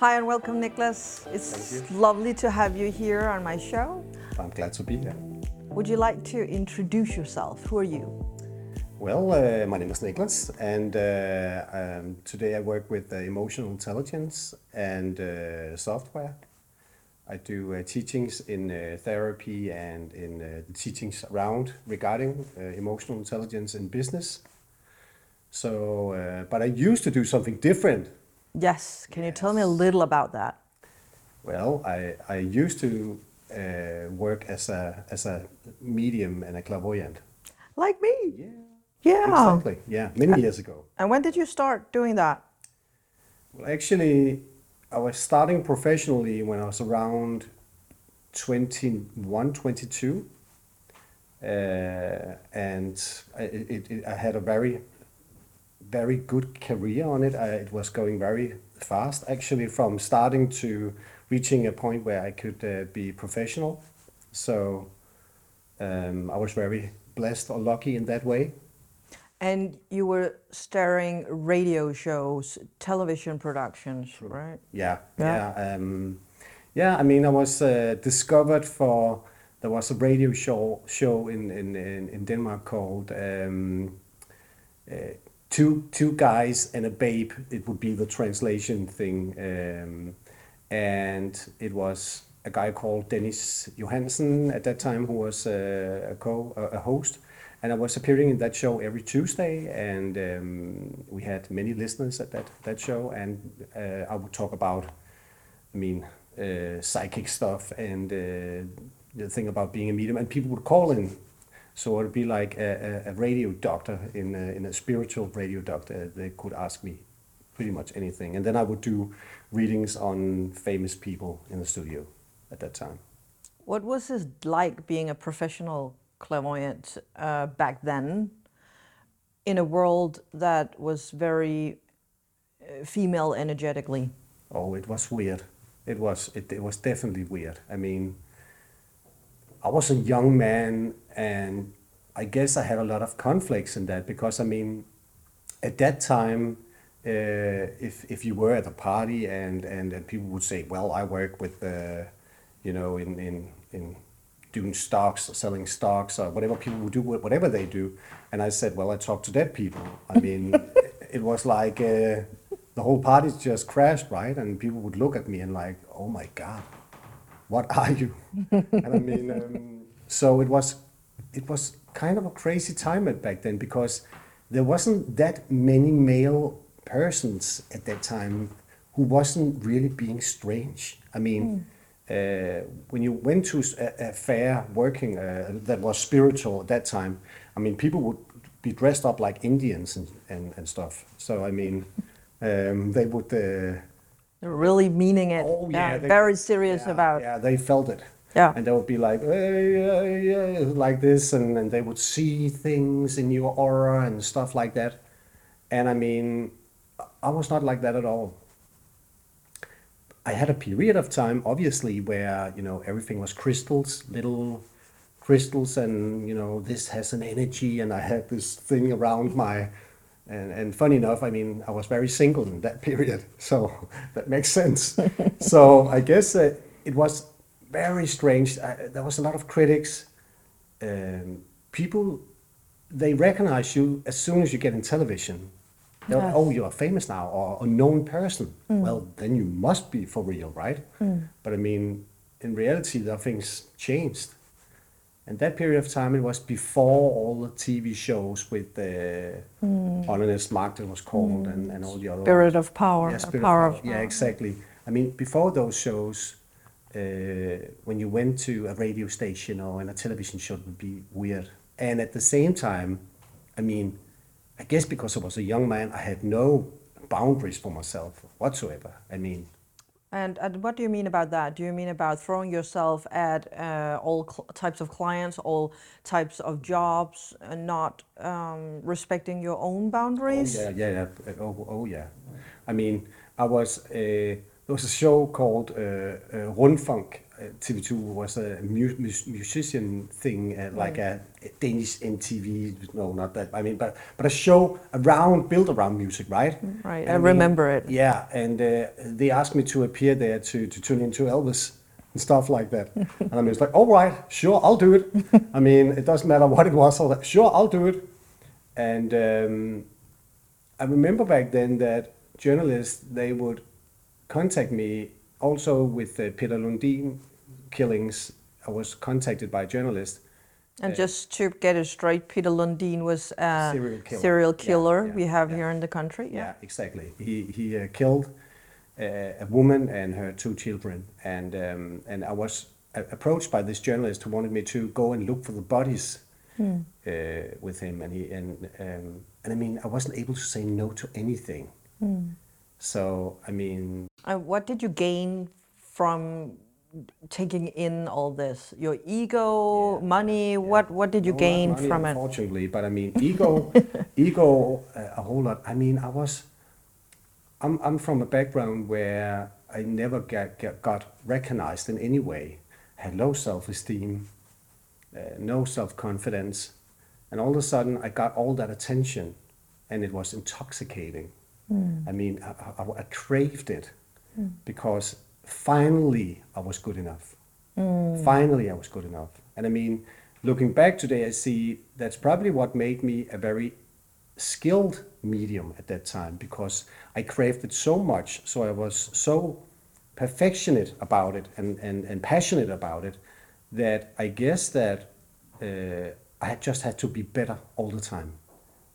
Hi and welcome, Nicholas. It's lovely to have you here on my show. I'm glad to be here. Would you like to introduce yourself? Who are you? Well, uh, my name is Nicholas, and uh, um, today I work with uh, emotional intelligence and uh, software. I do uh, teachings in uh, therapy and in uh, the teachings around regarding uh, emotional intelligence in business. So, uh, but I used to do something different. Yes. Can you tell me a little about that? Well, I, I used to uh, work as a as a medium and a clairvoyant. Like me? Yeah. Yeah. Exactly. Yeah, many years ago. And when did you start doing that? Well, actually, I was starting professionally when I was around 21, 22. Uh, and I, it, it, I had a very, very good career on it. I, it was going very fast, actually, from starting to reaching a point where I could uh, be professional. So um, I was very blessed or lucky in that way. And you were starring radio shows, television productions, right? Yeah, Yeah. yeah, um, yeah. I mean, I was uh, discovered for there was a radio show show in in in, in Denmark called um, uh, two two guys and a babe. It would be the translation thing, um, and it was a guy called Dennis Johansen at that time who was uh, a co a a host. And I was appearing in that show every Tuesday, and um, we had many listeners at that, that show. And uh, I would talk about, I mean, uh, psychic stuff and uh, the thing about being a medium. And people would call in, so it'd be like a, a, a radio doctor in a, in a spiritual radio doctor. They could ask me pretty much anything, and then I would do readings on famous people in the studio at that time. What was it like being a professional clairvoyant uh, back then in a world that was very uh, female energetically? Oh, it was weird. It was it, it was definitely weird. I mean, I was a young man, and I guess I had a lot of conflicts in that because I mean, at that time, uh, if if you were at a party and and, and people would say, well, I work with, uh, you know, in in in doing stocks, or selling stocks, or whatever people would do, whatever they do, and I said, well, I talk to dead people. I mean, it was like. Uh, the whole party just crashed, right? And people would look at me and like, oh my God, what are you? and I mean, um, so it was, it was kind of a crazy time at back then because there wasn't that many male persons at that time who wasn't really being strange. I mean, uh, when you went to a, a fair working uh, that was spiritual at that time, I mean, people would be dressed up like Indians and, and, and stuff. So, I mean, um, they would. Uh, They're really meaning it. Oh yeah, they- very serious yeah, about. Yeah, they felt it. Yeah. And they would be like, "Hey, yeah, yeah," like this, and, and they would see things in your aura and stuff like that. And I mean, I was not like that at all. I had a period of time, obviously, where you know everything was crystals, little crystals, and you know this has an energy, and I had this thing around my. And, and funny enough, I mean, I was very single in that period, so that makes sense. so I guess uh, it was very strange. I, there was a lot of critics. Um, people, they recognize you as soon as you get in television. Yes. oh, you're famous now, or a known person. Well, then you must be for real, right? But I mean, in reality, the things changed. And that period of time, it was before all the TV shows with uh, hmm. the Åndernes Magt, it was called, hmm. and, and all the other Spirit of power. yeah, Spirit power of of Power. Yeah, exactly. I mean, before those shows, uh, when you went to a radio station or in a television show, it would be weird. And at the same time, I mean, I guess because I was a young man, I had no boundaries for myself whatsoever. I mean, And, and what do you mean about that? Do you mean about throwing yourself at uh, all types of clients, all types of jobs, and not um, respecting your own boundaries? Oh, yeah, yeah, yeah. Oh, oh, yeah. I mean, I was. Uh, there was a show called uh, uh, Rundfunk. Uh, TV2 was a mu- musician thing, uh, like a Danish MTV. No, not that. I mean, but but a show around built around music, right? Right, And I remember it. Yeah, and uh, they asked me to appear there to to tune into Elvis and stuff like that. and I was like, all right, sure, I'll do it. I mean, it doesn't matter what it was like, sure, I'll do it. And um, I remember back then that journalists they would contact me also with the Peter Lundin killings. I was contacted by a journalist. And just to get it straight, Peter Lundin was a Serial killer. serial killer yeah, we have yeah. here in the country. Yeah, exactly. He he uh, killed uh, a woman and her two children, and um, and I was approached by this journalist who wanted me to go and look for the bodies uh, with him, and he and um, and I mean I wasn't able to say no to anything. So I mean, Uh, what did you gain from taking in all this? Your ego, money? What what did you gain money, from it? Unfortunately, but I mean, ego, ego, uh, a whole lot. I mean, I was, I'm, I'm from a background where I never get, get, got recognized in any way. Had low self-esteem, uh, no self-confidence, and all of a sudden I got all that attention, and it was intoxicating. Hmm. I mean, I, I, I craved it hmm. because finally I was good enough. Hmm. Finally, I was good enough. And I mean, looking back today, I see that's probably what made me a very skilled medium at that time because I craved it so much. So I was so perfectionate about it and, and, and passionate about it that I guess that uh, I had just had to be better all the time.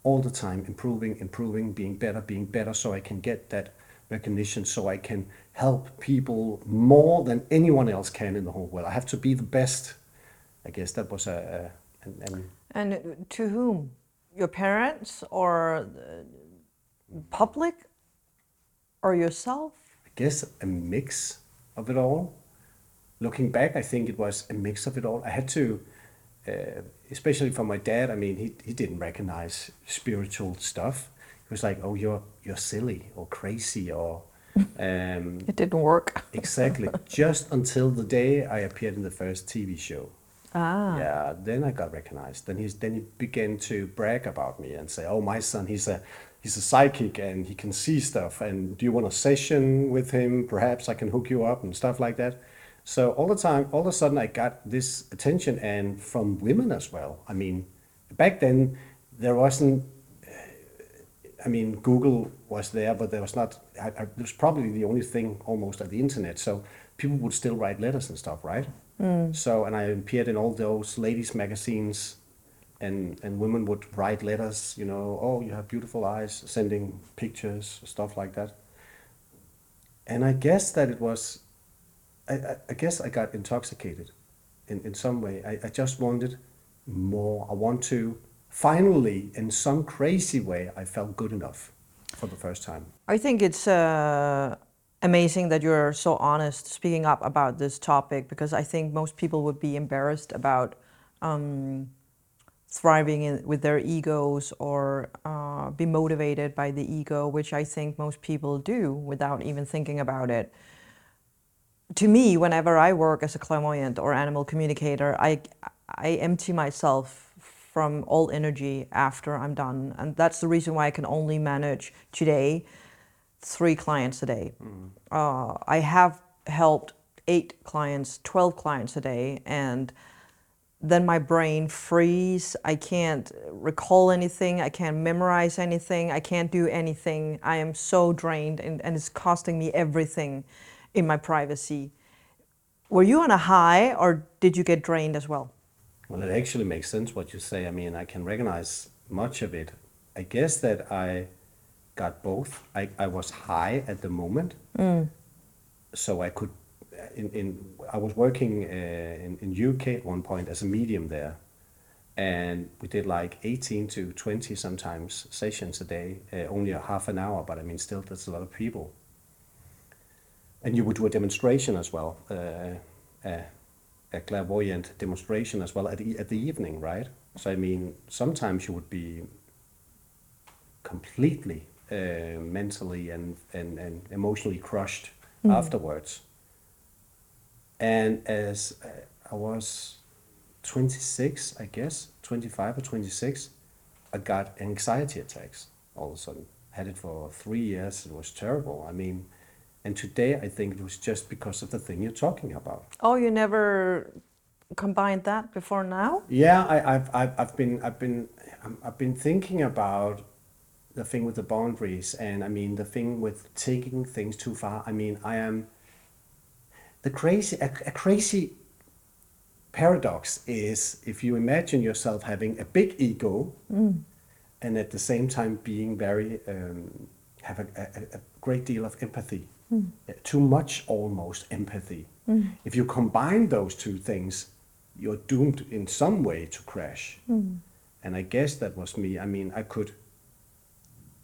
All the time, improving, improving, being better, being better, so I can get that recognition, so I can help people more than anyone else can in the whole world. I have to be the best. I guess that was a, a and, and And to whom? Your parents or the public or yourself? I guess a mix of it all. Looking back, I think it was a mix of it all. I had to, uh, especially for my dad. I mean, he, he didn't recognize spiritual stuff. He was like, "Oh, you're you're silly or crazy or." Um, It didn't work. exactly. Just until the day I appeared in the first TV show. Ah. Yeah, then I got recognized. Then he's then he began to brag about me and say, "Oh, my son, he's a he's a psychic and he can see stuff. And do you want a session with him? Perhaps I can hook you up and stuff like that." So all the time, all of a sudden, I got this attention and from women as well. I mean, back then there wasn't. Uh, I mean, Google was there, but there was not. I, I, it was probably the only thing almost at the internet. So people would still write letters and stuff, right? Mm. So, and I appeared in all those ladies' magazines, and and women would write letters. You know, oh, you have beautiful eyes, sending pictures, stuff like that. And I guess that it was. I, I, guess I got intoxicated, in in some way. I, I just wanted more. I want to finally, in some crazy way, I felt good enough for the first time. I think it's uh, amazing that you're so honest speaking up about this topic because I think most people would be embarrassed about um, thriving in, with their egos or uh, be motivated by the ego, which I think most people do without even thinking about it. To me, whenever I work as a clairvoyant or animal communicator, I, I empty myself from all energy after I'm done. And that's the reason why I can only manage today three clients a day. Uh, I have helped eight clients, 12 clients a day, and then my brain freeze. I can't recall anything. I can't memorize anything. I can't do anything. I am so drained, and, and it's costing me everything in my privacy. Were you on a high, or did you get drained as well? Well, it actually makes sense what you say. I mean, I can recognize much of it. I guess that I got both. I, I was high at the moment, so I could. In, in I was working uh, in in UK at one point as a medium there, and we did like eighteen to twenty sometimes sessions a day, uh, only a half an hour. But I mean, still, that's a lot of people. And you would do a demonstration as well. Uh, uh, a clairvoyant demonstration as well at the, at the evening, right? So I mean, sometimes you would be completely uh, mentally and, and, and emotionally crushed afterwards. And as uh, I was 26, I guess, 25 or 26, I got anxiety attacks all of a sudden. Had it for three years. It was terrible. I mean, and today I think it was just because of the thing you're talking about. Oh, you never combined that before now? Yeah, I, I've, I've, I've been, I've been, um, I've been thinking about the thing with the boundaries, and I mean the thing with taking things too far. I mean, I am the crazy, a, a crazy paradox is if you imagine yourself having a big ego, and at the same time being very, um, have a, a, a great deal of empathy, uh, too much almost empathy. If you combine those two things, you're doomed in some way to crash. And I guess that was me. I mean, I could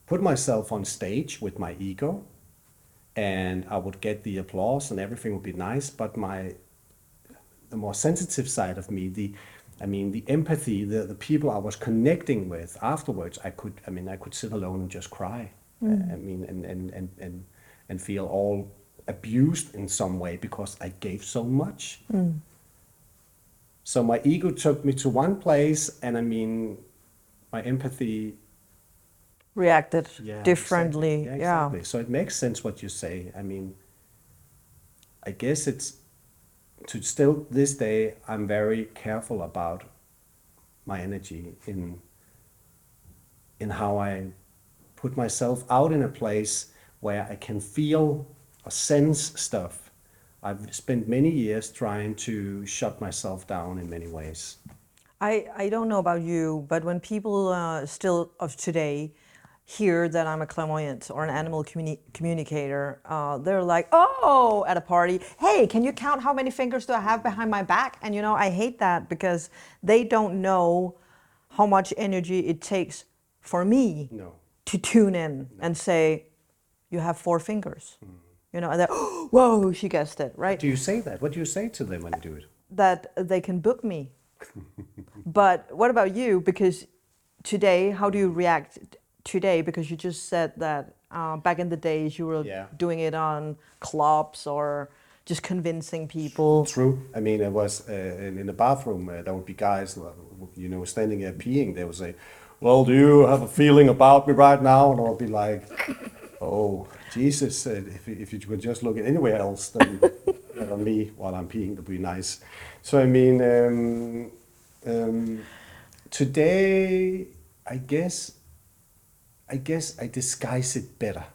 put myself on stage with my ego and I would get the applause and everything would be nice, but my the more sensitive side of me, the I mean the empathy, the, the people I was connecting with afterwards, I could I mean I could sit alone and just cry. I mean and, and, and, and, and feel all abused in some way because I gave so much. Mm. So my ego took me to one place and I mean my empathy Reacted yeah, differently. Exactly. Yeah. exactly. So it makes sense what you say. I mean, I guess it's to still this day. I'm very careful about my energy in in how I put myself out in a place where I can feel or sense stuff. I've spent many years trying to shut myself down in many ways. I, I don't know about you, but when people uh, still of today hear that I'm a clairvoyant or an animal communi- communicator, uh, they're like, oh, at a party, hey, can you count how many fingers do I have behind my back? And you know, I hate that because they don't know how much energy it takes for me No. to tune in and say, you have four fingers. You know, and they're, whoa, she guessed it, right? Do you say that? What do you say to them when you do it? that they can book me. but what about you? Because today, how do you react today? Because you just said that uh, back in the days you were Yeah. doing it on clubs or just convincing people. True. I mean, it was uh, in, in the bathroom. Uh, there would be guys, uh, you know, standing there peeing. They would say, "Well, do you have a feeling about me right now?" And I'll be like, "Oh, Jesus! Uh, if, if you could just look at anywhere else than, than on me while I'm peeing, that'd be nice." So I mean, um, um, today, I guess, I guess I disguise it better.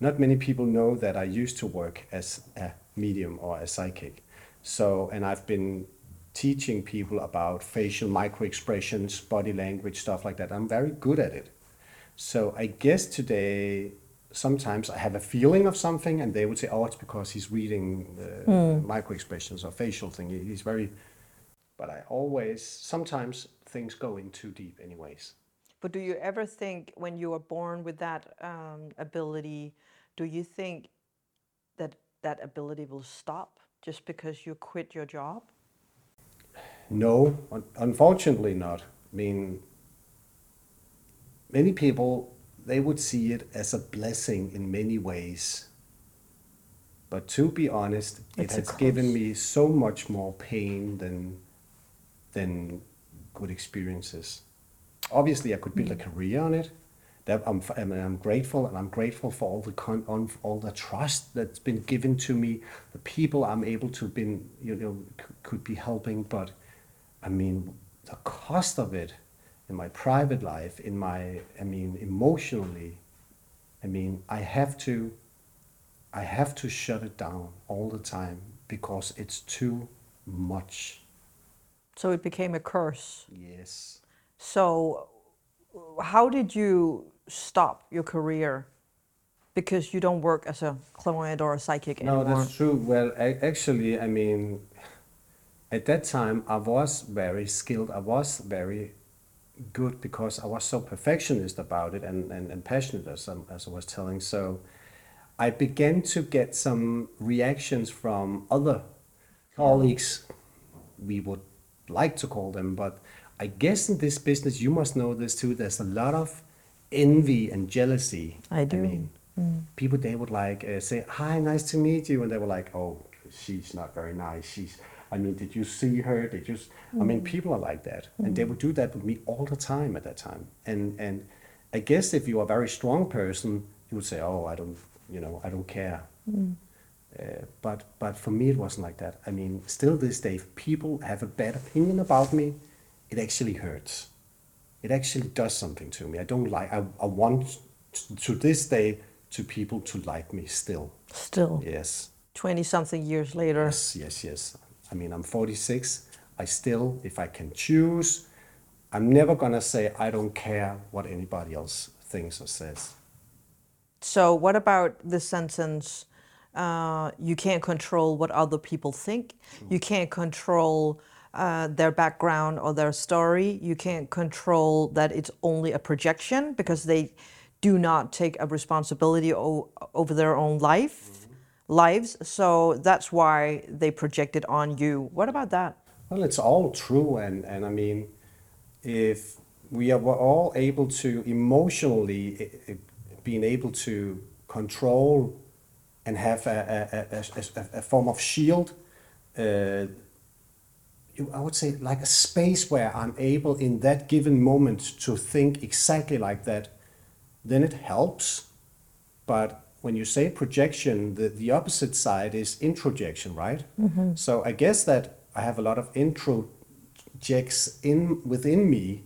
Not many people know that I used to work as a medium or a psychic. So, and I've been teaching people about facial micro expressions, body language, stuff like that. I'm very good at it. So, I guess today, sometimes I have a feeling of something, and they would say, "Oh, it's because he's reading the micro expressions or facial thing." He's very, but I always sometimes things go in too deep, anyways. But do you ever think when you are born with that um, ability, do you think that that ability will stop just because you quit your job? No, un- unfortunately not. I mean, many people they would see it as a blessing in many ways. But to be honest, it It's a has given me so much more pain than than good experiences. Obviously, I could build a mm. career on it. That I'm, and I'm grateful, and I'm grateful for all the con- on all the trust that's been given to me, the people I'm able to been you know c- could be helping. But I mean, the cost of it in my private life, in my I mean emotionally, I mean I have to I have to shut it down all the time because it's too much. So it became a curse. Yes. So, how did you stop your career? Because you don't work as a clairvoyant or a psychic No, anymore. that's true. Well, a- actually, I mean, at that time, I was very skilled. I was very good because I was so perfectionist about it and, and, and passionate, as, I- as I was telling. So I began to get some reactions from other colleagues, we would like to call them. But I guess in this business, you must know this too, there's a lot of envy and jealousy. I do. I mean, People they would like uh, say, "Hi, nice to meet you," and they were like, "Oh, she's not very nice. She's." I mean, did you see her? Did you? s-" I mean, mm. people are like that, and they mm. would do that with me all the time at that time. And and I guess if you are a very strong person, you would say, "Oh, I don't, you know, I don't care." Mm. Uh, but but for me, it wasn't like that. I mean, still this day, if people have a bad opinion about me, it actually hurts. It actually does something to me. I don't like. I, I want t- to this day to people to like me still. Still, Yes, 20 something years later. yes, yes, yes. I mean, I'm 46. I still, if I can choose, I'm never gonna say I don't care what anybody else thinks or says. So, what about the sentence, uh, you can't control what other people think, you can't control uh, their background or their story, you can't control that it's only a projection because they do not take a responsibility o- over their own life lives so that's why they project it on you what about that Well, it's all true, and, and I mean, if we are all able to emotionally eh, eh, being able to control and have a, a, a, a, a form of shield, uh, I would say like a space where I'm able in that given moment to think exactly like that, then it helps. But when you say projection, the, the opposite side is introjection, right? Mm-hmm. So I guess that I have a lot of introjects in within me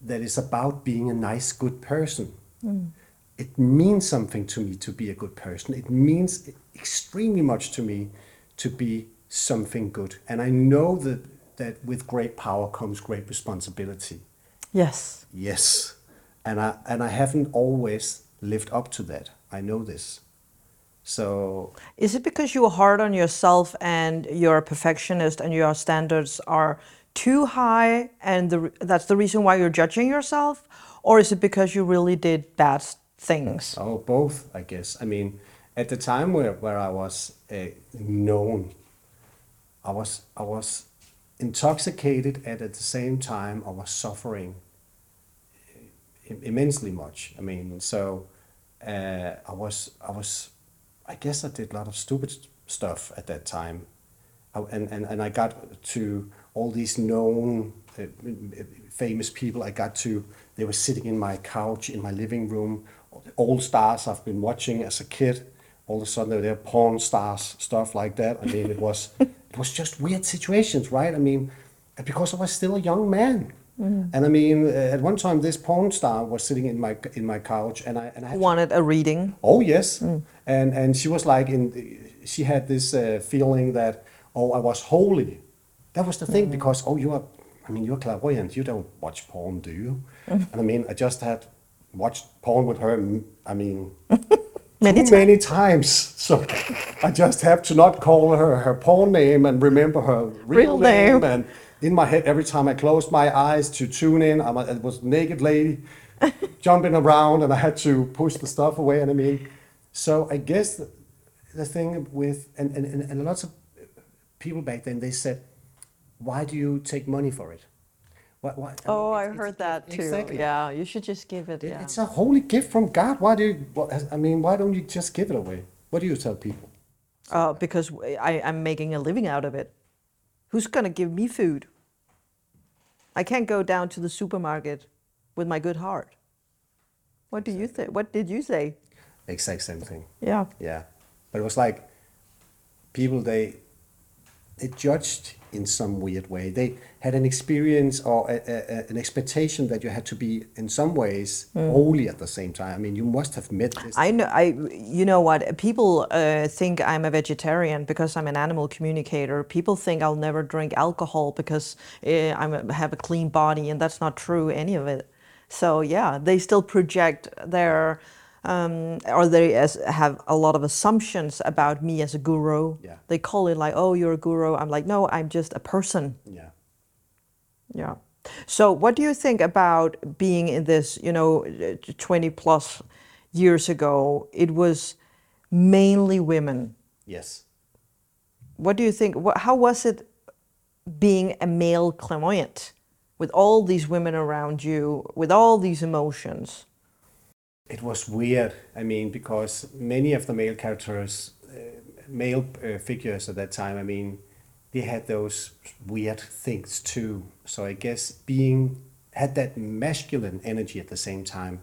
that is about being a nice, good person. Mm. It means something to me to be a good person. It means extremely much to me to be something good. And I know that, that with great power comes great responsibility. yes Yes. And I and I haven't always lived up to that. I know this. So Is it because you are hard on yourself and you're a perfectionist and your standards are too high and the, that's the reason why you're judging yourself? Or is it because you really did bad things? oh both, I guess. I mean, at the time where, where I was uh, known, I was I was intoxicated and at the same time I was suffering immensely much. I mean, so uh, I was I was I guess I did a lot of stupid stuff at that time, I, and, and and I got to all these known uh, famous people. I got to they were sitting in my couch in my living room. Old stars I've been watching as a kid. All of a sudden they're porn stars, stuff like that. I mean, it was it was just weird situations, right? I mean, because I was still a young man. And I mean, uh, at one time, this porn star was sitting in my in my couch, and I and I had to Wanted a reading? Oh yes, and and she was like in, she had this uh, feeling that oh I was holy. That was the thing because oh you are, I mean you're clairvoyant. You don't watch porn, do you? And I mean I just had watched porn with her. mm, I mean Many too many times. So I just have to not call her her porn name and remember her real, Real name. name. And in my head, every time I closed my eyes to tune in, I'm a, was naked lady jumping around, and I had to push the stuff away. And I mean, so I guess the, the thing with and, and, and, and lots of people back then they said, "Why do you take money for it?" What? I mean, Oh, I it's- it's- heard that too. Exactly. Yeah, you should just give it. Yeah. It's a holy gift from God. Why do you? What, I mean, why don't you just give it away? What do you tell people? Uh, because I'm making a living out of it. Who's going to give me food? I can't go down to the supermarket with my good heart. What do you think? What did you say? Exact same thing. Yeah. Yeah, but it was like people they judged in some weird way. They had an experience or a, a, an expectation that you had to be in some ways holy at the same time. I mean, you must have met this. I know. I. You know what? People uh, think I'm a vegetarian because I'm an animal communicator. People think I'll never drink alcohol because uh, I'm have a clean body, and that's not true. Any of it. So yeah, they still project their, um, or they as, have a lot of assumptions about me as a guru. Yeah. They call it like, oh, you're a guru. I'm like, no, I'm just a person. yeah. Yeah. So, what do you think about being in this? You know, uh, 20 plus years ago, it was mainly women. Yes. What do you think? What, how was it being a male clairvoyant with all these women around you, with all these emotions? It was weird. I mean, because many of the male characters, uh, male uh, figures at that time, I mean, they had those weird things too. So I guess being had that masculine energy at the same time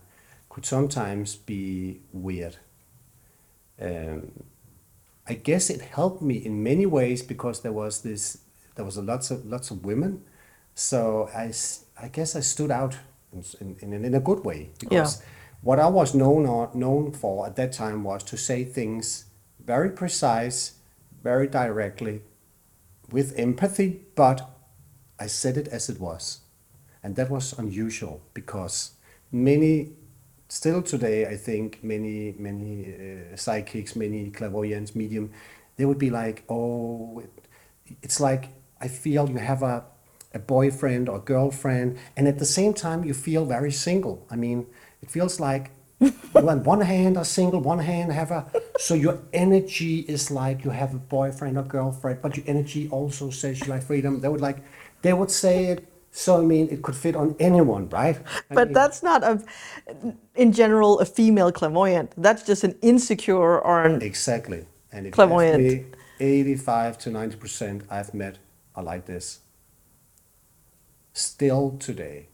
could sometimes be weird. Um, I guess it helped me in many ways because there was this, there was a lots of lots of women, so I, I guess I stood out in, in, in a good way because what I was known or, known for at that time was to say things very precise, very directly, with empathy, but I said it as it was. And that was unusual because many, still today, I think many, many uh, psychics, many clairvoyants, medium, they would be like, oh, it, it's like I feel you have a, a boyfriend or girlfriend, and at the same time, you feel very single. I mean, it feels like you on one hand are single, one hand have a. So your energy is like you have a boyfriend or girlfriend, but your energy also says you like freedom. They would like, they would say it. So I mean, it could fit on anyone, right? I But mean, that's not a, in general, a female clairvoyant. That's just an insecure or an exactly. And Clairvoyant. me, eighty-five to ninety percent I've met are like this. Still today.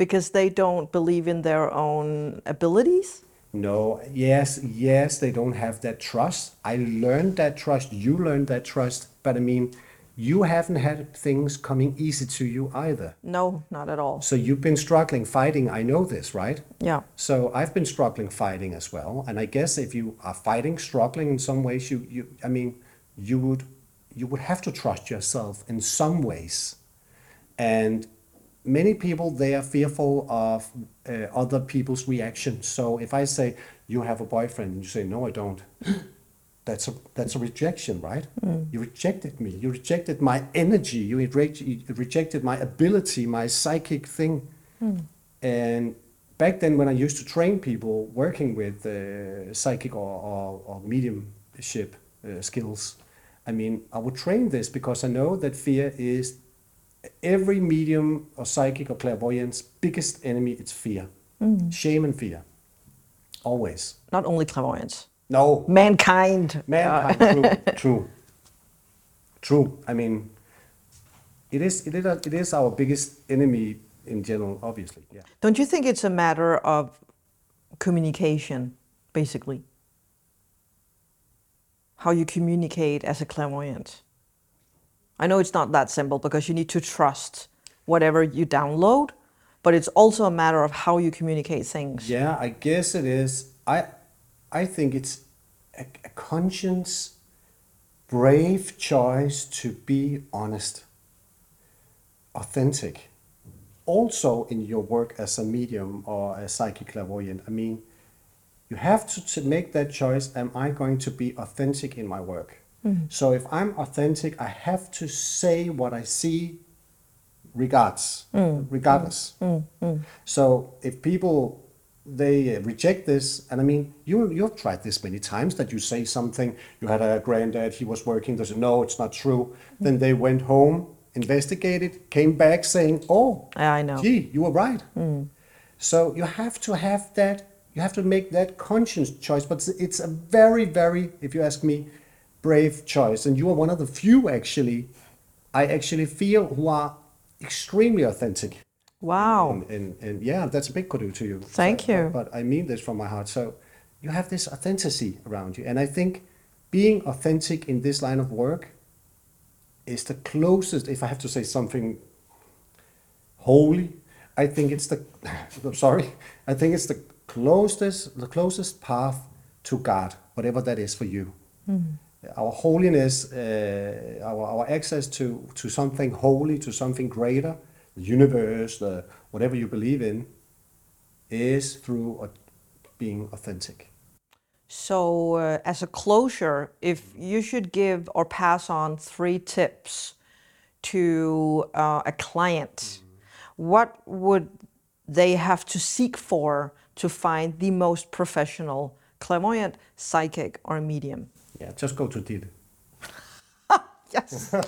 Because they don't believe in their own abilities. No, yes, yes, they don't have that trust. I learned that trust. You learned that trust. But I mean, you haven't had things coming easy to you either. No, not at all. So you've been struggling, fighting. I know this, right? Yeah. So I've been struggling, fighting as well. And I guess if you are fighting, struggling in some ways, you, you I mean, you would, you would have to trust yourself in some ways. And many people they are fearful of uh, other people's reactions. So if I say you have a boyfriend and you say no, I don't, that's a that's a rejection, right? You rejected me. You rejected my energy. You, reject, you rejected my ability, my psychic thing. And back then, when I used to train people working with uh, psychic or, or, or mediumship uh, skills, I mean, I would train this because I know that fear is every medium or psychic or clairvoyant's biggest enemy. It's fear, shame, and fear. Always. Not only clairvoyance. No, Mankind. uh, mankind. true, true, true. I mean, it is it is it is our biggest enemy in general. Obviously, yeah. Don't you think it's a matter of communication, basically? How you communicate as a clairvoyant. I know it's not that simple because you need to trust whatever you download, but it's also a matter of how you communicate things. Yeah, I guess it is. I I think it's a, a conscious, brave choice to be honest, authentic. Also, in your work as a medium or a psychic clairvoyant, I mean, you have to, to make that choice. Am I going to be authentic in my work? Mm. So if I'm authentic, I have to say what I see, regards, mm. regardless. Mm. So if people they reject this, and I mean, you you've tried this many times that you say something. You had a granddad, he was working. They said, no, it's not true. Then they went home, investigated, came back saying, oh, I know. gee, you were right. So you have to have that. You have to make that conscious choice. But it's a very, very, if you ask me, brave choice. And you are one of the few, actually, I actually feel who are extremely authentic. Wow. And, and, and yeah, that's a big kudos to you. Thank So- you. But, but I mean this from my heart. So you have this authenticity around you. And I think being authentic in this line of work is the closest, if I have to say something holy, I think it's the, I'm sorry, I think it's the closest, the closest path to God, whatever that is for you. Mm. Our holiness, uh, our, our access to, to something holy, to something greater, the universe, the whatever you believe in, is through being authentic. So, uh, as a closure, if you should give or pass on three tips to uh, a client, what would they have to seek for to find the most professional clairvoyant, psychic, or medium? Yeah, just go to Did. Yes.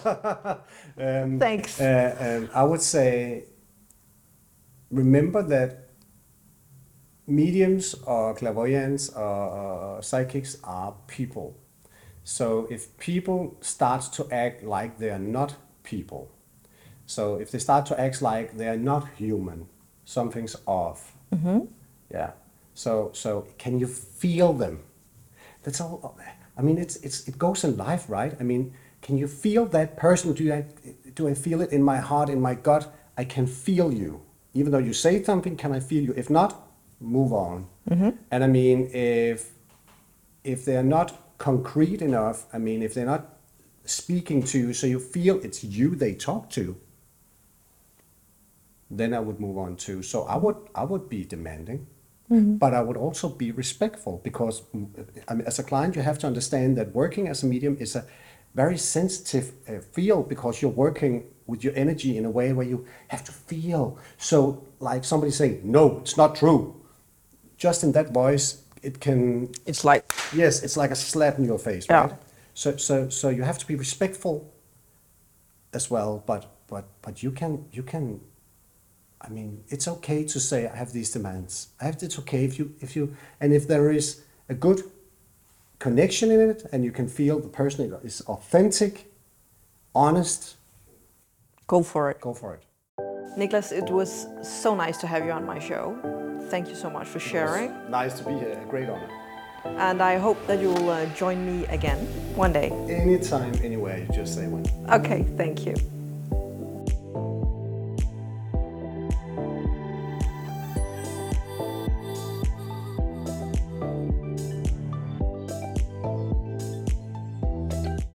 Um, Thanks. Uh, um, I would say, remember that mediums or clairvoyants or psychics are people. So if people start to act like they are not people, so if they start to act like they are not human, something's off. Yeah. So so can you feel them? That's all. I mean, it's it's it goes in life, right? I mean, can you feel that person? Do I do I feel it in my heart, in my gut? I can feel you, even though you say something. Can I feel you? If not, move on. Mm-hmm. And I mean, if if they're not concrete enough, I mean, if they're not speaking to you, so you feel it's you they talk to, then I would move on too. So I would I would be demanding, but I would also be respectful because mm, I mean, as a client, you have to understand that working as a medium is a very sensitive uh, field because you're working with your energy in a way where you have to feel. So, like somebody saying, "No, it's not true," just in that voice, it can It's like Yes, it's like a slap in your face, Yeah. right? So, so, so you have to be respectful as well, but, but, but you can, you can. I mean, it's okay to say I have these demands. I have. It's okay if you, if you, and if there is a good connection in it, and you can feel the person is authentic, honest, go for it. go for it. Niklas, it was so nice to have you on my show. Thank you so much for sharing. Nice to be here. A great honor. And I hope that you'll uh, join me again one day. Anytime, anywhere. Just say when. Okay, thank you.